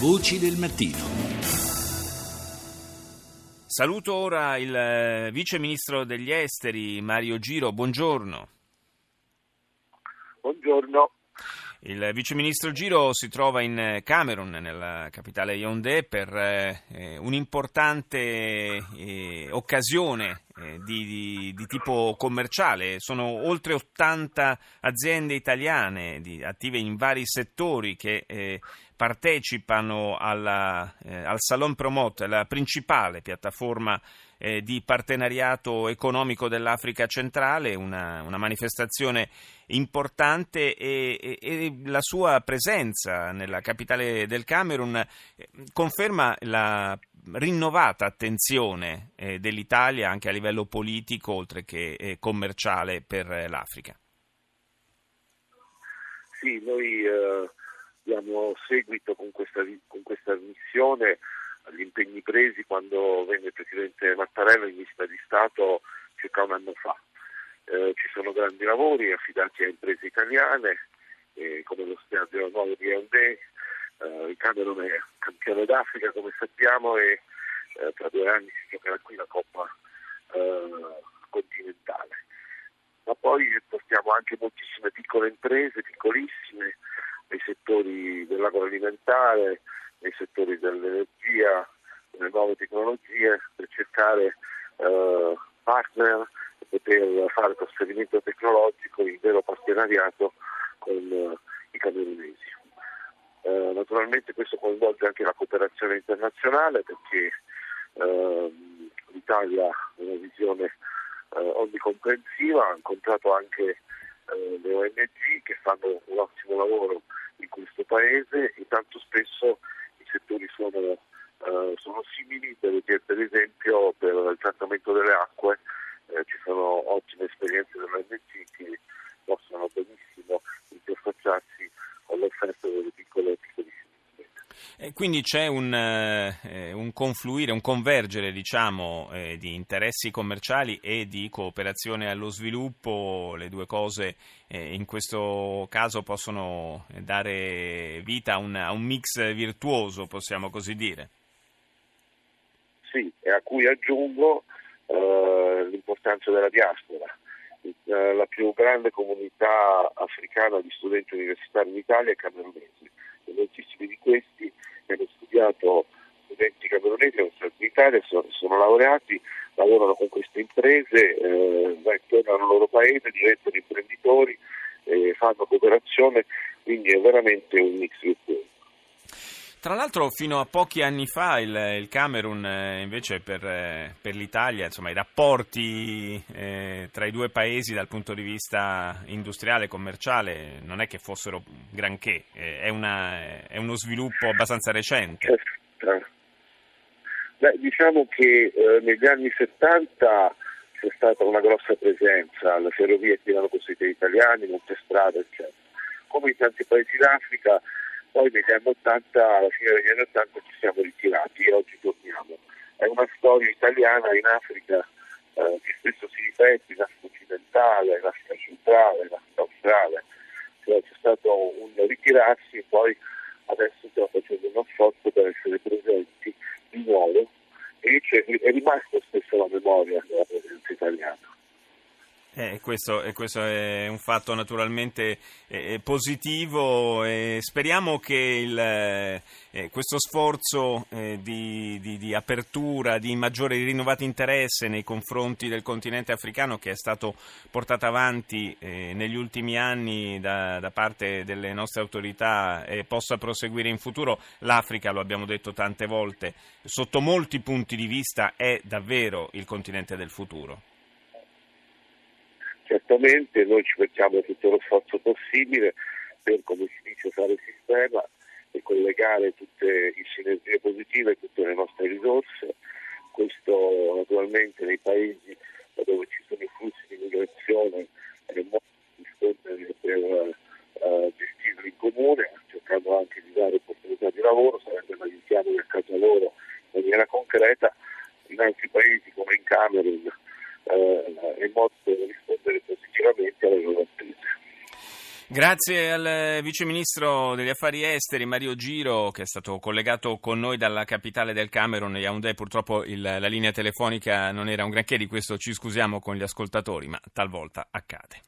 Voci del mattino. Saluto ora il eh, vice ministro degli esteri Mario Giro, buongiorno. Buongiorno. Il vice ministro Giro si trova in Camerun, nella capitale Yaoundé, per eh, un'importante eh, occasione eh, di, di, di, tipo commerciale. Sono oltre 80 aziende italiane di, attive in vari settori che eh, partecipano alla, eh, al Salon Promote, la principale piattaforma eh, di partenariato economico dell'Africa centrale, una, una manifestazione importante e, e, e, la sua presenza nella capitale del Camerun eh, conferma la rinnovata attenzione eh, dell'Italia anche a livello politico oltre che eh, commerciale per l'Africa. Sì, noi eh, diamo seguito con questa, con questa missione agli impegni presi quando venne il Presidente Mattarella in visita di Stato circa un anno fa. Eh, ci sono grandi lavori affidati a imprese italiane eh, come lo Stadio Nuovo di Yaoundé, eh, il Camerun è campione d'Africa come sappiamo e eh, tra due anni si giocherà qui la Coppa eh, continentale. Ma poi portiamo anche moltissime piccole imprese, piccolissime, nei settori dell'agroalimentare, nei settori dell'energia, delle nuove tecnologie, per cercare eh, partner e poter fare trasferimento tecnologico in vero partenariato con eh, i camerunesi. Eh, naturalmente questo coinvolge anche la cooperazione internazionale perché ehm, l'Italia ha una visione eh, onnicomprensiva, ha incontrato anche eh, le ONG che fanno un ottimo lavoro in questo paese e tanto spesso settori sono, uh, sono simili, perché per esempio per il trattamento delle acque eh, ci sono ottime esperienze dell'ONG che possono benissimo interfacciarsi con l'offerta delle piccole e piccolissime e quindi c'è un, eh, un, confluire, un convergere diciamo, eh, di interessi commerciali e di cooperazione allo sviluppo, le due cose eh, in questo caso possono dare vita a un, a un mix virtuoso, possiamo così dire. Sì, e a cui aggiungo eh, l'importanza della diaspora. Eh, la più grande comunità africana di studenti universitari in Italia è camerunese e di questi studiato studenti camerunesi, hanno studiato in Italia, sono, sono laureati, lavorano con queste imprese, eh, tornano al loro paese, diventano imprenditori, eh, fanno cooperazione, quindi è veramente un mix virtuoso. Tra l'altro fino a pochi anni fa il, il Camerun eh, invece per, eh, per, l'Italia, insomma, i rapporti eh, tra i due paesi dal punto di vista industriale e commerciale non è che fossero granché, eh, è, una, è, uno sviluppo abbastanza recente. Beh, diciamo che negli anni 70 c'è stata una grossa presenza, le ferrovie erano costruite italiani, molte strade, eccetera. Come in tanti paesi d'Africa poi negli anni 80, alla fine degli anni 80 ci siamo ritirati e oggi torniamo. È una storia italiana in Africa eh, che spesso si ripete, in Africa occidentale, in Africa centrale, in Africa australe. Cioè, c'è stato un ritirarsi e poi adesso stiamo facendo uno sforzo per essere presenti di nuovo e è rimasto spesso la memoria della presenza italiana. Eh, questo, questo, è un fatto naturalmente eh, positivo e speriamo che il, eh, questo sforzo eh, di, di, di, apertura, di maggiore rinnovato interesse nei confronti del continente africano che è stato portato avanti eh, negli ultimi anni da, da, parte delle nostre autorità eh, possa proseguire in futuro. L'Africa, lo abbiamo detto tante volte, sotto molti punti di vista è davvero il continente del futuro. Certamente noi ci mettiamo tutto lo sforzo possibile per, come si dice, fare sistema e collegare tutte le sinergie positive, tutte le nostre risorse. Questo naturalmente nei paesi dove ci sono i flussi di migrazione è molto difficile per uh, gestirli in comune, cercando anche di dare opportunità di lavoro, sarebbe un aiutiamo del caso lavoro in maniera concreta. In altri paesi come in Camerun eh, è molto rispondere positivamente alle loro attese. Grazie al Vice Ministro degli Affari Esteri Mario Giro che è stato collegato con noi dalla capitale del Camerun, Yaoundé. Purtroppo il, la linea telefonica non era un granché, di questo ci scusiamo con gli ascoltatori, ma talvolta accade.